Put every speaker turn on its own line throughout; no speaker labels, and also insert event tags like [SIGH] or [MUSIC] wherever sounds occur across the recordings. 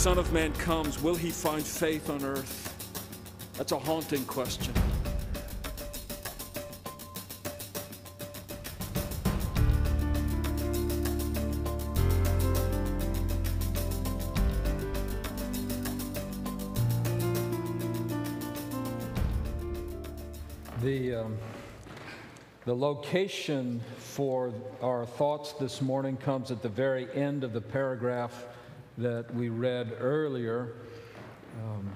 Son of Man comes, will he find faith on earth? That's a haunting question.
The, um, the location for our thoughts this morning comes at the very end of the paragraph that we read earlier, um,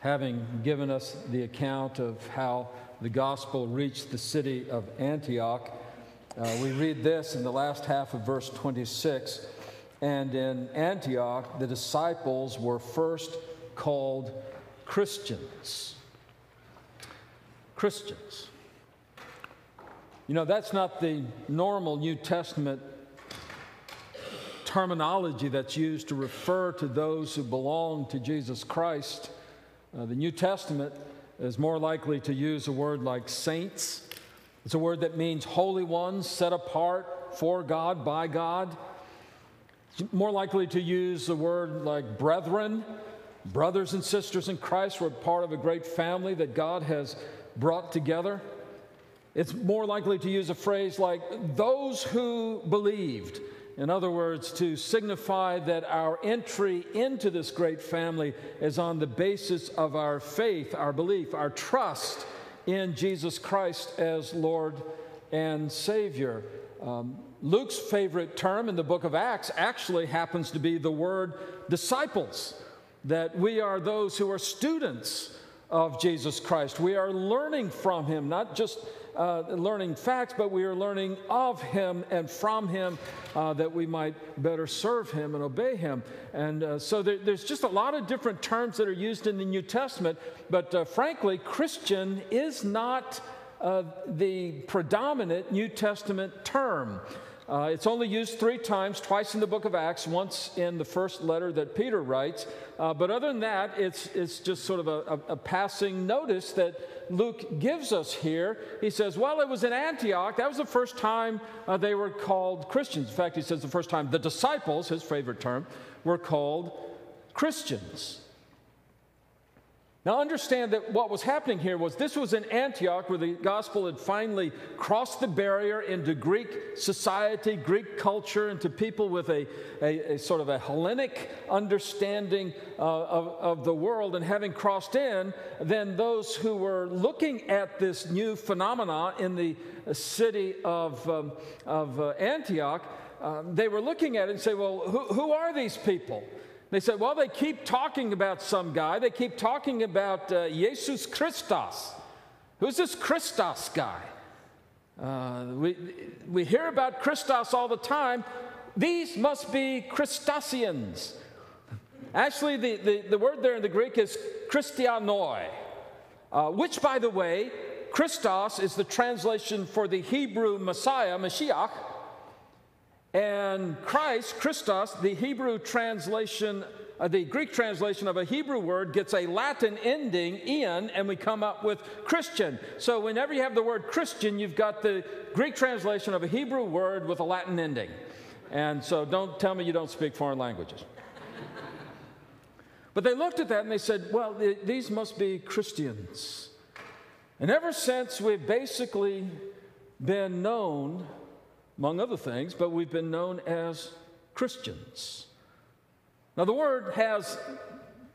having given us the account of how the gospel reached the city of Antioch. Uh, we read this in the last half of verse 26. And in Antioch, the disciples were first called Christians. Christians. You know, that's not the normal New Testament terminology that's used to refer to those who belong to Jesus Christ. Uh, the New Testament is more likely to use a word like saints. It's a word that means holy ones, set apart for God, by God. It's more likely to use a word like brethren, brothers and sisters in Christ. We're part of a great family that God has brought together. It's more likely to use a phrase like those who believed. In other words, to signify that our entry into this great family is on the basis of our faith, our belief, our trust in Jesus Christ as Lord and Savior. Um, Luke's favorite term in the book of Acts actually happens to be the word disciples, that we are those who are students of Jesus Christ. We are learning from him, not just uh, learning facts, but we are learning of Him and from Him uh, that we might better serve Him and obey Him. And uh, so there, there's just a lot of different terms that are used in the New Testament, but uh, frankly, Christian is not uh, the predominant New Testament term. Uh, it's only used three times, twice in the book of Acts, once in the first letter that Peter writes. Uh, but other than that, it's, it's just sort of a, a, a, passing notice that Luke gives us here. He says, Well, it was in Antioch. That was the first time uh, they were called Christians. In fact, he says the first time the disciples, his favorite term, were called Christians. Now, understand that what was happening here was this was in Antioch where the gospel had finally crossed the barrier into Greek society, Greek culture, into people with a, a, a sort of a Hellenic understanding uh, of, of the world. And having crossed in, then those who were looking at this new phenomena in the city of, um, of uh, Antioch, uh, they were looking at it and say, well, who, who are these people? They said, well, they keep talking about some guy. They keep talking about uh, Jesus Christos. Who's this Christos guy? Uh, we, we hear about Christos all the time. These must be Christosians. Actually, the, the, the word there in the Greek is Christianoi, uh, which, by the way, Christos is the translation for the Hebrew Messiah, Mashiach, and Christ, Christos, the Hebrew translation, uh, the Greek translation of a Hebrew word, gets a Latin ending, in, and we come up with Christian. So whenever you have the word Christian, you've got the Greek translation of a Hebrew word with a Latin ending. And so don't tell me you don't speak foreign languages. but they looked at that and they said, well, th- these must be Christians. And ever since we've basically been known among other things, but we've been known as Christians. Now, the word has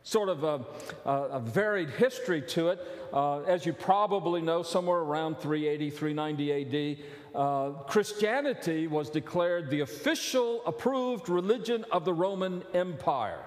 sort of a, a, varied history to it. Uh, as you probably know, somewhere around 380, 390 AD, uh, Christianity was declared the official approved religion of the Roman Empire.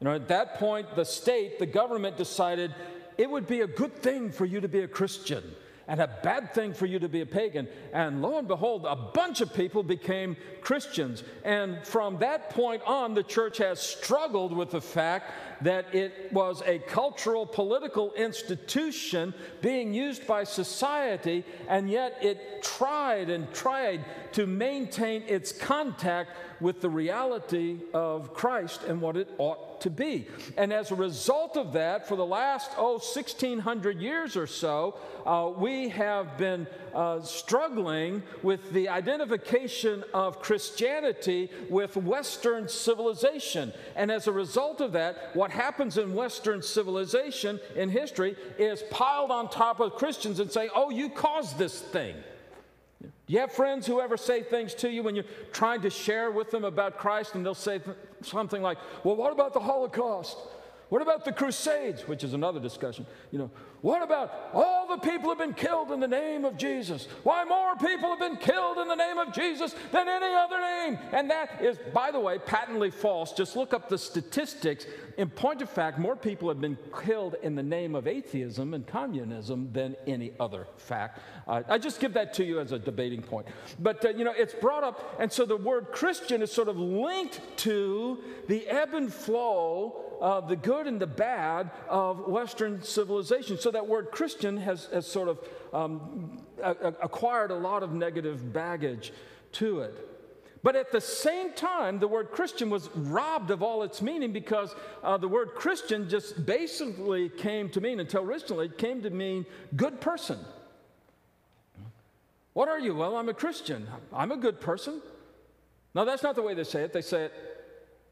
You know, at that point, the state, the government decided it would be a good thing for you to be a Christian and a bad thing for you to be a pagan. And lo and behold, a bunch of people became Christians. And from that point on, the church has struggled with the fact that it was a cultural, political institution being used by society, and yet it tried and tried to maintain its contact with the reality of Christ and what it ought to be. And as a result of that, for the last, oh, 1600 years or so, uh, we have been uh, struggling with the identification of Christianity with Western civilization. And as a result of that, what happens in Western civilization in history is piled on top of Christians and say, oh, you caused this thing. Do you have friends who ever say things to you when you're trying to share with them about Christ and they'll say th- something like, Well, what about the Holocaust? What about the Crusades? Which is another discussion. You know, what about all the people have been killed in the name of Jesus? Why more people have been killed in the name of Jesus than any other name? And that is, by the way, patently false. Just look up the statistics. In point of fact, more people have been killed in the name of atheism and communism than any other fact. Uh, I just give that to you as a debating point. But, uh, you know, it's brought up, and so the word Christian is sort of linked to the ebb and flow uh, the good and the bad of Western civilization. So that word Christian has, has sort of um, a- acquired a lot of negative baggage to it. But at the same time, the word Christian was robbed of all its meaning because uh, the word Christian just basically came to mean, until recently, it came to mean good person. What are you? Well, I'm a Christian. I'm a good person. Now, that's not the way they say it. They say it,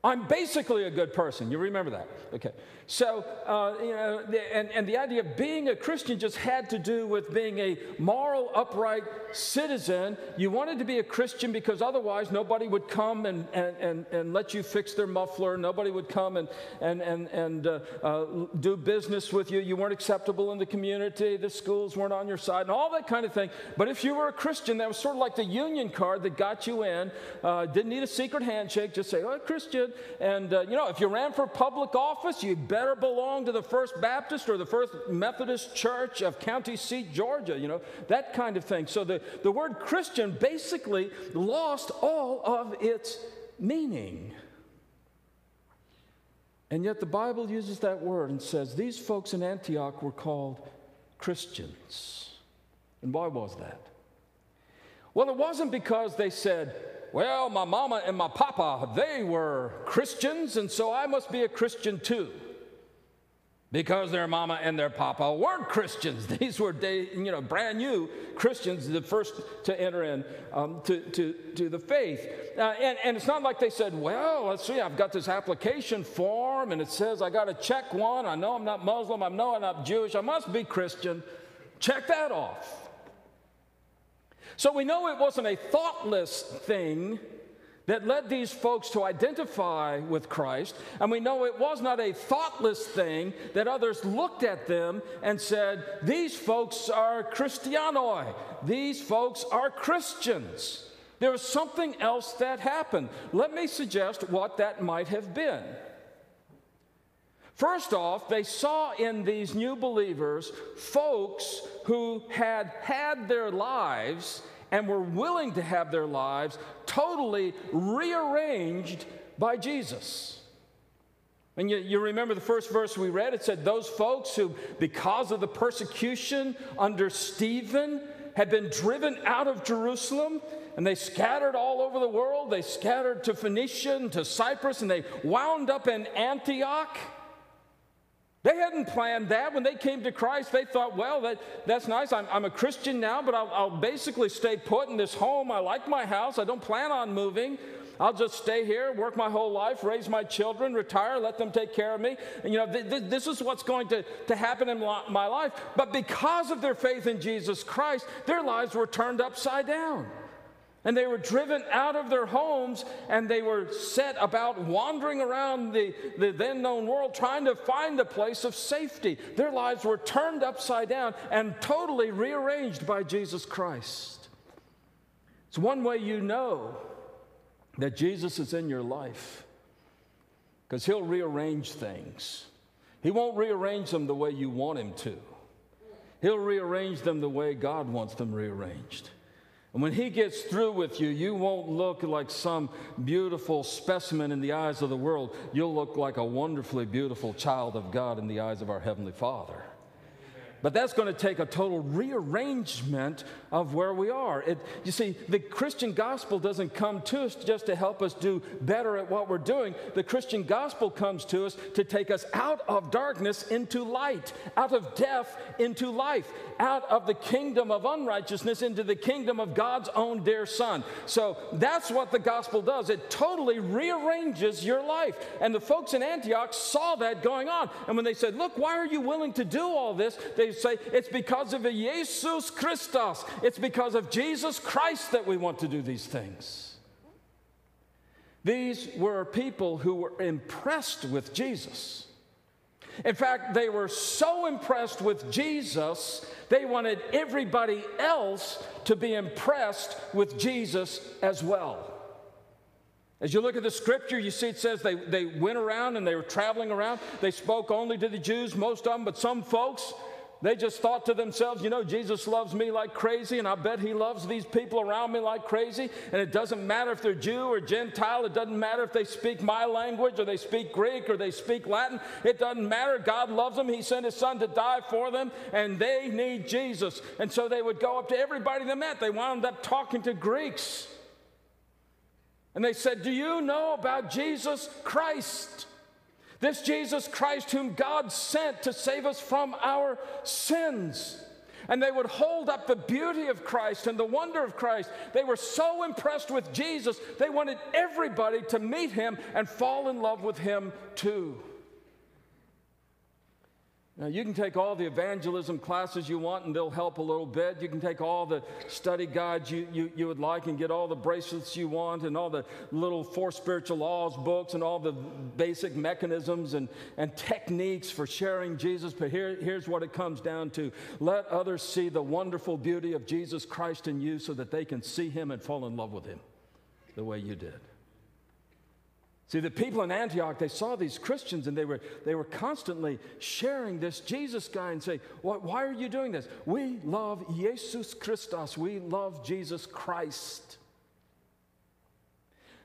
I'm basically a good person. You remember that? Okay. So, uh, you know, and, and the idea of being a Christian just had to do with being a moral, upright citizen. You wanted to be a Christian because otherwise nobody would come and, and, and, and let you fix their muffler. Nobody would come and, and, and, and uh, uh, do business with you. You weren't acceptable in the community. The schools weren't on your side and all that kind of thing. But if you were a Christian, that was sort of like the union card that got you in. Uh, didn't need a secret handshake. Just say, oh, Christian. And, uh, you know, if you ran for public office, you better belong to the First Baptist or the First Methodist Church of County Seat, Georgia, you know, that kind of thing. So the, the word Christian basically lost all of its meaning. And yet the Bible uses that word and says these folks in Antioch were called Christians. And why was that? Well, it wasn't because they said, well, my mama and my papa, they were Christians, and so I must be a Christian too. Because their mama and their papa weren't Christians. [LAUGHS] These were, you know, brand new Christians, the first to enter in um, to, to, to the faith. Uh, and, and it's not like they said, well, let's see, I've got this application form, and it says I got to check one. I know I'm not Muslim. I know I'm not Jewish. I must be Christian. Check that off. So we know it wasn't a thoughtless thing that led these folks to identify with Christ, and we know it was not a thoughtless thing that others looked at them and said, These folks are Christianoi, these folks are Christians. There was something else that happened. Let me suggest what that might have been. First off, they saw in these new believers folks who had had their lives and were willing to have their lives totally rearranged by Jesus. And you, you, remember the first verse we read? It said, Those folks who, because of the persecution under Stephen, had been driven out of Jerusalem and they scattered all over the world. They scattered to Phoenicia and to Cyprus and they wound up in Antioch. They hadn't planned that. When they came to Christ, they thought, well, that, that's nice. I'm, I'm a Christian now, but I'll, I'll basically stay put in this home. I like my house. I don't plan on moving. I'll just stay here, work my whole life, raise my children, retire, let them take care of me. And you know, th- th- this is what's going to, to happen in my life. But because of their faith in Jesus Christ, their lives were turned upside down. And they were driven out of their homes and they were set about wandering around the, the then known world trying to find a place of safety. Their lives were turned upside down and totally rearranged by Jesus Christ. It's one way you know that Jesus is in your life because he'll rearrange things. He won't rearrange them the way you want him to, he'll rearrange them the way God wants them rearranged. And when he gets through with you, you won't look like some beautiful specimen in the eyes of the world. You'll look like a wonderfully beautiful child of God in the eyes of our Heavenly Father. But that's going to take a total rearrangement of where we are. It, you see, the Christian gospel doesn't come to us just to help us do better at what we're doing. The Christian gospel comes to us to take us out of darkness into light, out of death into life, out of the kingdom of unrighteousness into the kingdom of God's own dear Son. So that's what the gospel does. It totally rearranges your life. And the folks in Antioch saw that going on. And when they said, Look, why are you willing to do all this? They say, It's because of Jesus Christos. It's because of Jesus Christ that we want to do these things. These were people who were impressed with Jesus. In fact, they were so impressed with Jesus, they wanted everybody else to be impressed with Jesus as well. As you look at the scripture, you see it says they, they went around and they were traveling around. They spoke only to the Jews, most of them, but some folks, they just thought to themselves, you know, Jesus loves me like crazy, and I bet he loves these people around me like crazy. And it doesn't matter if they're Jew or Gentile, it doesn't matter if they speak my language or they speak Greek or they speak Latin. It doesn't matter. God loves them. He sent his son to die for them, and they need Jesus. And so they would go up to everybody they met. They wound up talking to Greeks. And they said, Do you know about Jesus Christ? This Jesus Christ, whom God sent to save us from our sins. And they would hold up the beauty of Christ and the wonder of Christ. They were so impressed with Jesus, they wanted everybody to meet him and fall in love with him too. Now, you can take all the evangelism classes you want and they'll help a little bit. You can take all the study guides you, you, you would like and get all the bracelets you want and all the little Four Spiritual Laws books and all the basic mechanisms and, and techniques for sharing Jesus. But here, here's what it comes down to let others see the wonderful beauty of Jesus Christ in you so that they can see him and fall in love with him the way you did. See, the people in Antioch, they saw these Christians and they were, they were constantly sharing this Jesus guy and saying, Why are you doing this? We love Jesus Christos. We love Jesus Christ.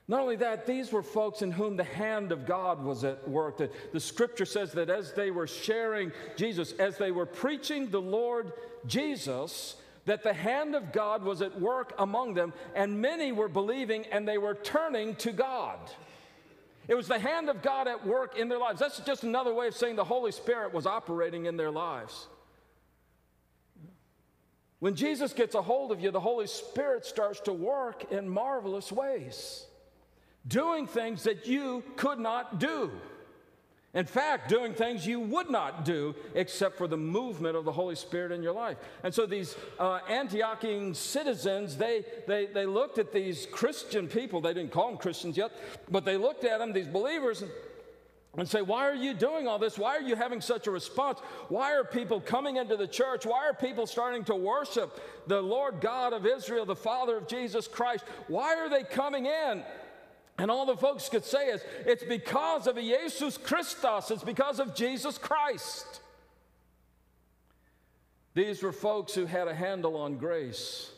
Not only that, these were folks in whom the hand of God was at work. The, the scripture says that as they were sharing Jesus, as they were preaching the Lord Jesus, that the hand of God was at work among them, and many were believing and they were turning to God. It was the hand of God at work in their lives. That's just another way of saying the Holy Spirit was operating in their lives. When Jesus gets a hold of you, the Holy Spirit starts to work in marvelous ways, doing things that you could not do. In fact, doing things you would not do except for the movement of the Holy Spirit in your life. And so these uh, Antiochian citizens, they, they, they looked at these Christian people, they didn't call them Christians yet, but they looked at them, these believers, and, and say, Why are you doing all this? Why are you having such a response? Why are people coming into the church? Why are people starting to worship the Lord God of Israel, the Father of Jesus Christ? Why are they coming in? And all the folks could say is, it's because of Jesus Christos, it's because of Jesus Christ. These were folks who had a handle on grace.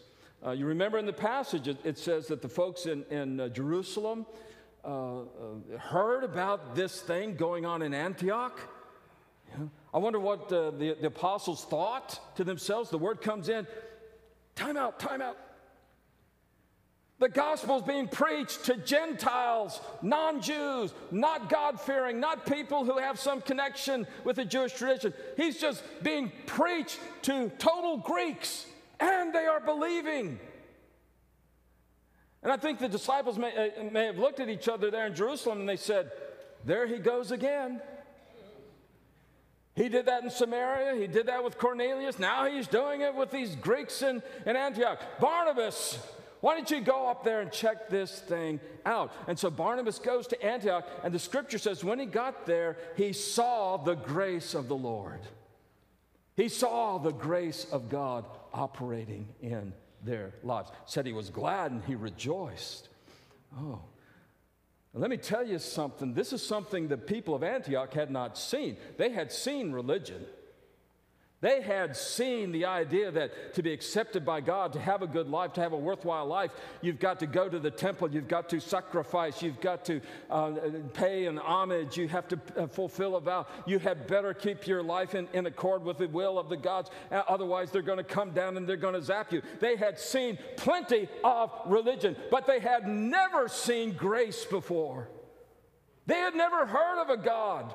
Uh, you remember in the passage, it, it, says that the folks in, in uh, Jerusalem uh, uh heard about this thing going on in Antioch. Yeah. I wonder what uh, the, the apostles thought to themselves. The word comes in time out, time out. The gospel is being preached to Gentiles, non Jews, not God fearing, not people who have some connection with the Jewish tradition. He's just being preached to total Greeks, and they are believing. And I think the disciples may, uh, may have looked at each other there in Jerusalem and they said, There he goes again. He did that in Samaria. He did that with Cornelius. Now he's doing it with these Greeks in, in Antioch. Barnabas, why don't you go up there and check this thing out? And so Barnabas goes to Antioch, and the scripture says when he got there, he saw the grace of the Lord. He saw the grace of God operating in their lives. Said he was glad and he rejoiced. Oh. let me tell you something. This is something the people of Antioch had not seen. They had seen religion. They had seen the idea that to be accepted by God, to have a good life, to have a worthwhile life, you've got to go to the temple, you've got to sacrifice, you've got to uh, pay an homage, you have to uh, fulfill a vow. You had better keep your life in, in accord with the will of the gods, uh, otherwise, they're going to come down and they're going to zap you. They had seen plenty of religion, but they had never seen grace before. They had never heard of a God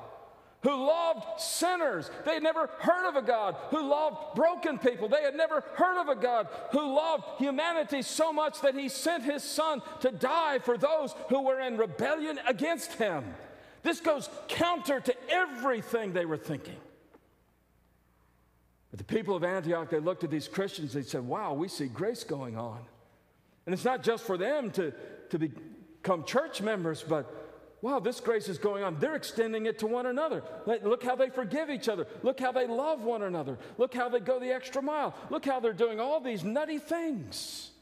who loved sinners. They had never heard of a God who loved broken people. They had never heard of a God who loved humanity so much that he sent his son to die for those who were in rebellion against him. This goes counter to everything they were thinking. But the people of Antioch, they looked at these Christians, they said, Wow, we see grace going on. And it's not just for them to, to become church members, but wow, this grace is going on. They're extending it to one another. Look how they forgive each other. Look how they love one another. Look how they go the extra mile. Look how they're doing all these nutty things.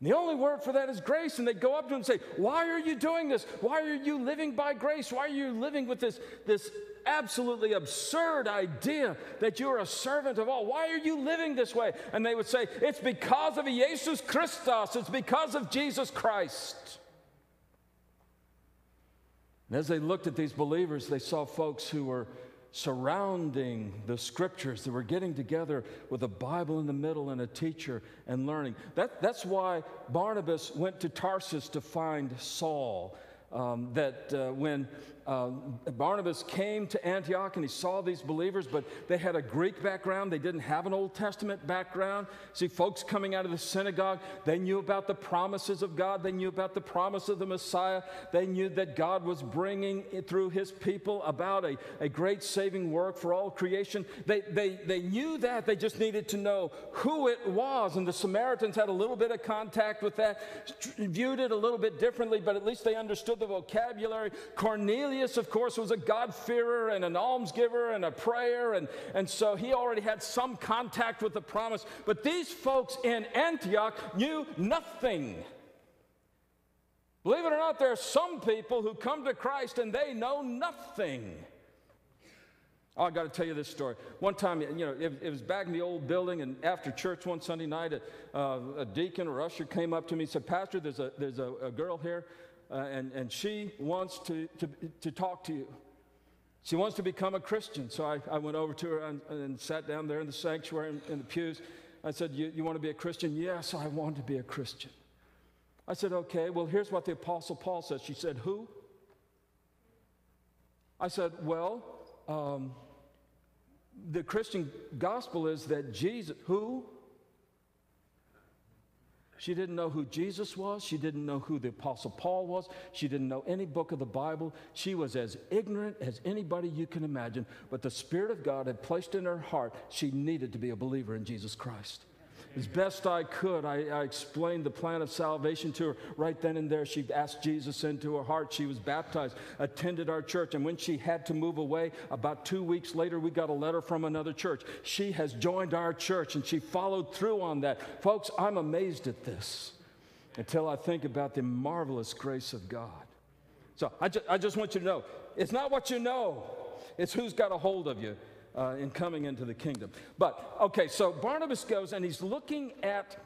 And the only word for that is grace. And they go up to him and say, Why are you doing this? Why are you living by grace? Why are you living with this, this absolutely absurd idea that you're a servant of all? Why are you living this way? And they would say, It's because of Jesus Christos, it's because of Jesus Christ. And as they looked at these believers, they saw folks who were surrounding the scriptures. that were getting together with a Bible in the middle and a teacher and learning. That, that's why Barnabas went to Tarsus to find Saul. Um, that uh, when uh, Barnabas came to Antioch and he saw these believers, but they had a Greek background. They didn't have an Old Testament background. See, folks coming out of the synagogue, they knew about the promises of God. They knew about the promise of the Messiah. They knew that God was bringing through his people about a, a great saving work for all creation. They, they, they knew that. They just needed to know who it was. And the Samaritans had a little bit of contact with that, viewed it a little bit differently, but at least they understood the vocabulary. Cornelius Cornelius, of course, was a God-fearer and an almsgiver and a prayer, and, and so he already had some contact with the promise. But these folks in Antioch knew nothing. Believe it or not, there are some people who come to Christ and they know nothing. Oh, I got to tell you this story. One time, you know, it, it, was back in the old building, and after church one Sunday night, a, uh, a deacon or usher came up to me and said, Pastor, there's a, there's a, a girl here uh, and, and she wants to, to, to talk to you. She wants to become a Christian. So I, I went over to her and, and sat down there in the sanctuary in, in the pews. I said, you, you want to be a Christian? Yes, I want to be a Christian. I said, Okay, well, here's what the Apostle Paul says. She said, Who? I said, Well, um, the Christian gospel is that Jesus, who? She didn't know who Jesus was. She didn't know who the Apostle Paul was. She didn't know any book of the Bible. She was as ignorant as anybody you can imagine. But the Spirit of God had placed in her heart she needed to be a believer in Jesus Christ. As best I could, I, I, explained the plan of salvation to her right then and there. She asked Jesus into her heart. She was baptized, attended our church, and when she had to move away, about two weeks later, we got a letter from another church. She has joined our church and she followed through on that. Folks, I'm amazed at this until I think about the marvelous grace of God. So I, ju- I just want you to know it's not what you know, it's who's got a hold of you uh, in coming into the kingdom. But, okay, so Barnabas goes and he's looking at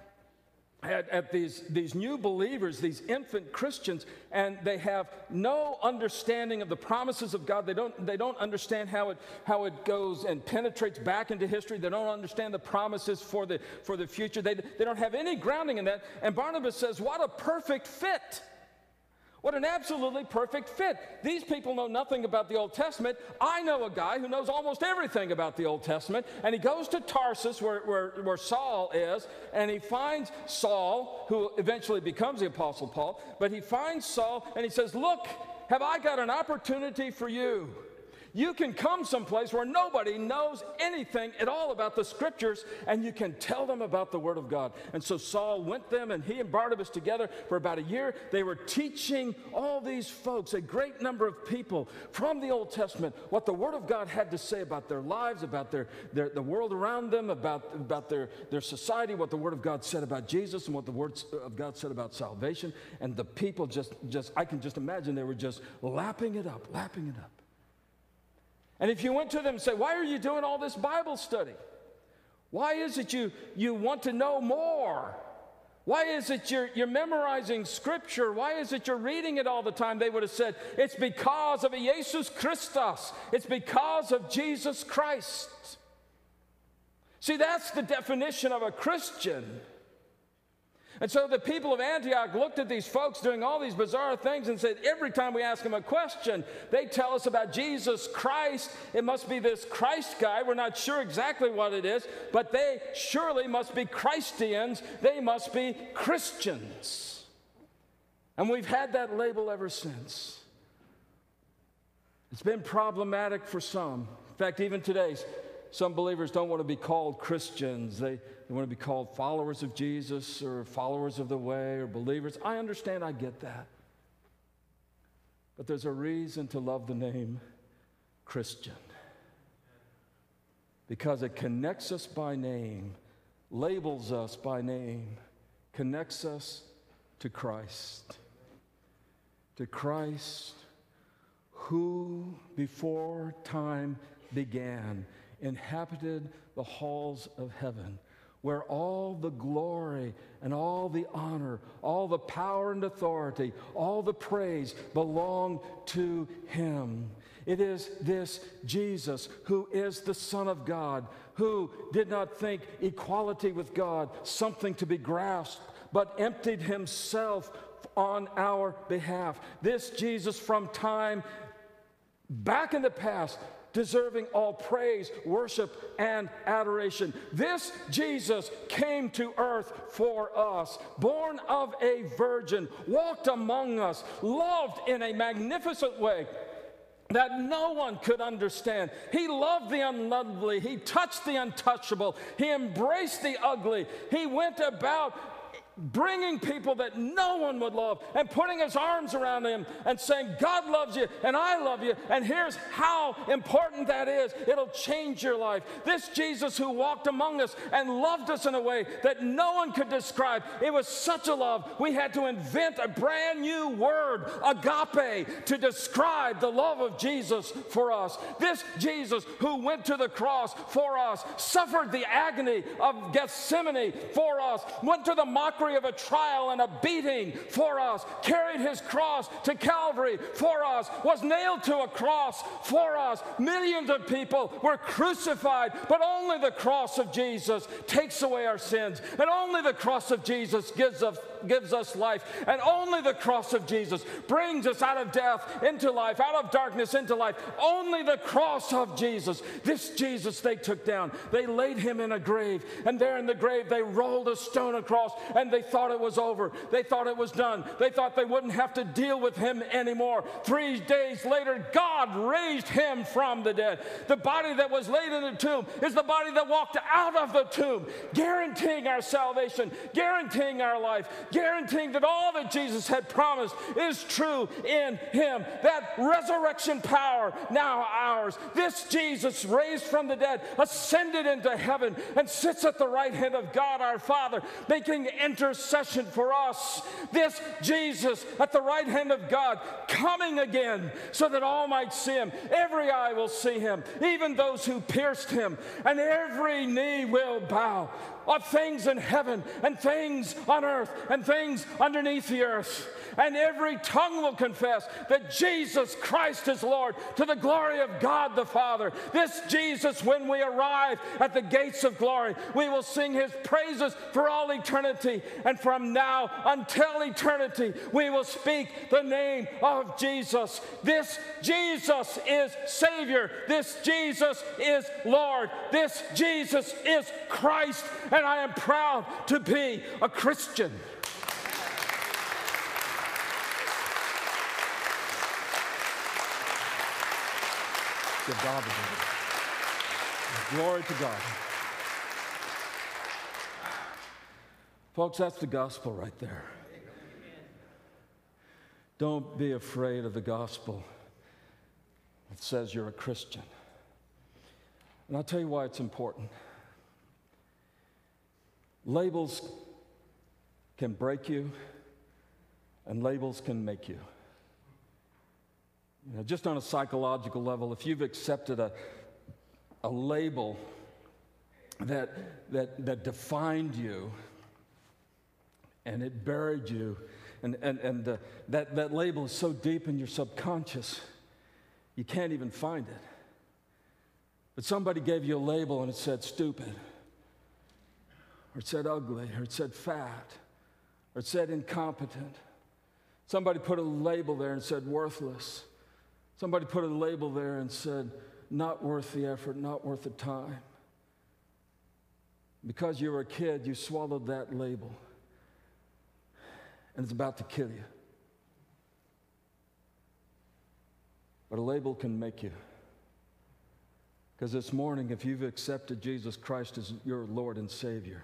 at, at, these, these new believers, these infant Christians, and they have no understanding of the promises of God. They don't, they don't understand how it, how it goes and penetrates back into history. They don't understand the promises for the, for the future. They, they don't have any grounding in that. And Barnabas says, What a perfect fit! What an absolutely perfect fit. These people know nothing about the Old Testament. I know a guy who knows almost everything about the Old Testament, and he goes to Tarsus, where, where, where Saul is, and he finds Saul, who eventually becomes the Apostle Paul, but he finds Saul and he says, Look, have I got an opportunity for you? You can come someplace where nobody knows anything at all about the scriptures, and you can tell them about the Word of God. And so Saul went them, and he and Barnabas together for about a year, they were teaching all these folks, a great number of people from the Old Testament, what the Word of God had to say about their lives, about their, their the world around them, about, about their, their society, what the Word of God said about Jesus, and what the Word of God said about salvation. And the people just, just I can just imagine they were just lapping it up, lapping it up. And if you went to them and say, Why are you doing all this Bible study? Why is it you, you want to know more? Why is it you're, you're memorizing scripture? Why is it you're reading it all the time? They would have said, It's because of Jesus Christus. It's because of Jesus Christ. See, that's the definition of a Christian. And so the people of Antioch looked at these folks doing all these bizarre things and said, every time we ask them a question, they tell us about Jesus Christ. It must be this Christ guy. We're not sure exactly what it is, but they surely must be Christians. They must be Christians. And we've had that label ever since. It's been problematic for some. In fact, even today, some believers don't want to be called Christians. They, they want to be called followers of Jesus or followers of the way or believers. I understand, I get that. But there's a reason to love the name Christian because it connects us by name, labels us by name, connects us to Christ. To Christ, who before time began inhabited the halls of heaven, where all the glory and all the honor, all the power and authority, all the praise belong to him. It is this Jesus who is the Son of God, who did not think equality with God something to be grasped, but emptied himself on our behalf. This Jesus from time back in the past deserving all praise, worship, and adoration. This Jesus came to earth for us, born of a virgin, walked among us, loved in a magnificent way that no one could understand. He loved the unlovely. He touched the untouchable. He embraced the ugly. He went about bringing people that no one would love and putting his arms around them and saying, God loves you and I love you. And here's how important that is it'll change your life. This Jesus who walked among us and loved us in a way that no one could describe. It was such a love, we had to invent a brand new word, agape, to describe the love of Jesus for us. This Jesus who went to the cross for us, suffered the agony of Gethsemane for us, went to the mockery of a trial and a beating for us, carried his cross to Calvary for us, was nailed to a cross for us. Millions of people were crucified, but only the cross of Jesus takes away our sins, and only the cross of Jesus gives us gives us life. And only the cross of Jesus brings us out of death into life, out of darkness into life. Only the cross of Jesus. This Jesus they took down. They laid him in a grave. And there in the grave, they rolled a stone across and they thought it was over. They thought it was done. They thought they wouldn't have to deal with him anymore. Three days later, God raised him from the dead. The body that was laid in the tomb is the body that walked out of the tomb, guaranteeing our salvation, guaranteeing our life, guaranteeing that all that Jesus had promised is true in him. That resurrection power now ours. This Jesus raised from the dead, ascended into heaven, and sits at the right hand of God our Father, making intercession for us. This Jesus at the right hand of God, coming again so that all might see him. Every eye will see him, even those who pierced him, and every knee will bow of things in heaven and things on earth and things underneath the earth. And every tongue will confess that Jesus Christ is Lord to the glory of God the Father. This Jesus, when we arrive at the gates of glory, we will sing his praises for all eternity. And from now until eternity, we will speak the name of Jesus. This Jesus is Savior. This Jesus is Lord. This Jesus is Christ and I am proud to be a Christian. God the glory. Glory to God. Folks, that's the gospel right there. Don't be afraid of the gospel. It says you're a Christian. And I'll tell you why it's important. Labels can break you, and labels can make you. You know, just on a psychological level, if you've accepted a, a label that, that, that defined you and it buried you, and, and, and uh, that, that label is so deep in your subconscious, you can't even find it. But somebody gave you a label and it said stupid, or it said ugly, or it said fat, or it said incompetent. Somebody put a label there and said worthless. Somebody put a label there and said not worth the effort, not worth the time. Because you were a kid, you swallowed that label, and it's about to kill you. But a label can make you. Because this morning, if you've accepted Jesus Christ as your Lord and Savior,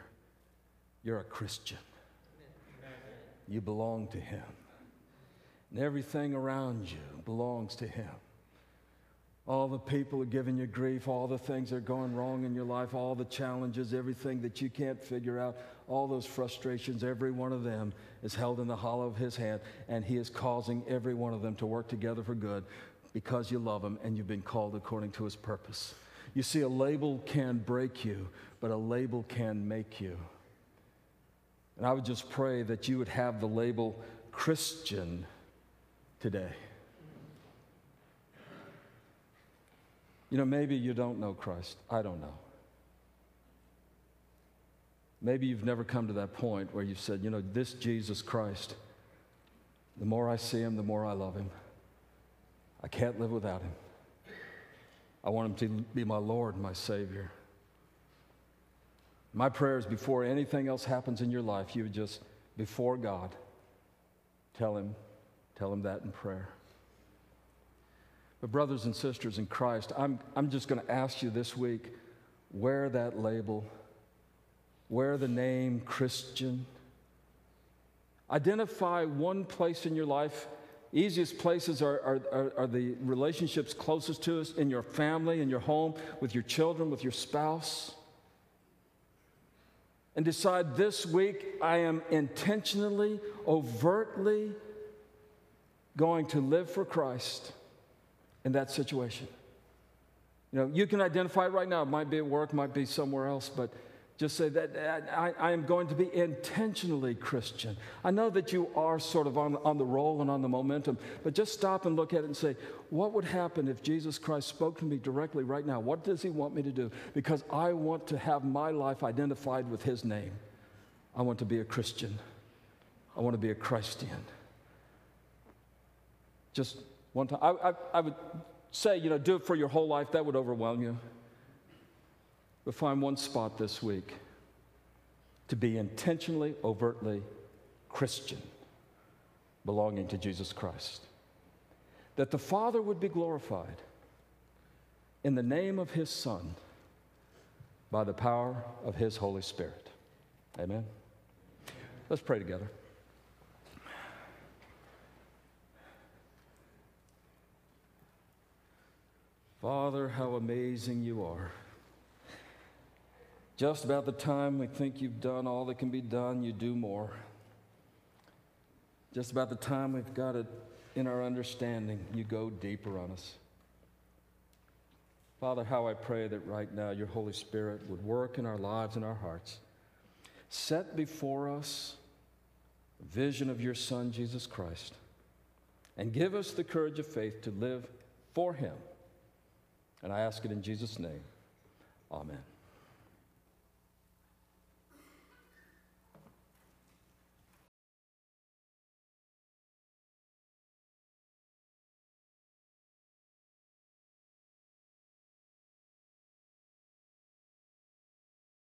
you're a Christian. You belong to Him. And everything around you belongs to Him. All the people are giving you grief, all the things that are going wrong in your life, all the challenges, everything that you can't figure out, all those frustrations, every one of them is held in the hollow of His hand, and He is causing every one of them to work together for good because you love Him and you've been called according to His purpose. You see, a label can break you, but a label can make you. And I would just pray that you would have the label Christian today. You know, maybe you don't know Christ. I don't know. Maybe you've never come to that point where you've said, you know, this Jesus Christ, the more I see him, the more I love him. I can't live without him. I want him to be my Lord my Savior. My prayer is before anything else happens in your life, you would just, before God, tell him, tell him that in prayer. But, brothers and sisters in Christ, I'm, I'm just going to ask you this week wear that label, wear the name Christian. Identify one place in your life. Easiest places are, are, are, are the relationships closest to us in your family, in your home, with your children, with your spouse. And decide this week I am intentionally, overtly going to live for Christ in that situation. You know, you can identify right now. It might be at work, might be somewhere else, but just say that I, I, am going to be intentionally Christian. I know that you are sort of on, on the roll and on the momentum, but just stop and look at it and say, what would happen if Jesus Christ spoke to me directly right now? What does he want me to do? Because I want to have my life identified with his name. I want to be a Christian. I want to be a Christian. Just one time. I, I, I would say, you know, do it for your whole life. That would overwhelm you. But find one spot this week to be intentionally, overtly Christian, belonging to Jesus Christ. That the Father would be glorified in the name of His Son by the power of His Holy Spirit. Amen. Let's pray together. Father, how amazing you are. Just about the time we think you've done all that can be done, you do more. Just about the time we've got it in our understanding, you go deeper on us. Father, how I pray that right now your Holy Spirit would work in our lives and our hearts. Set before us a vision of your Son, Jesus Christ, and give us the courage of faith to live for him and I ask it in Jesus' name. Amen.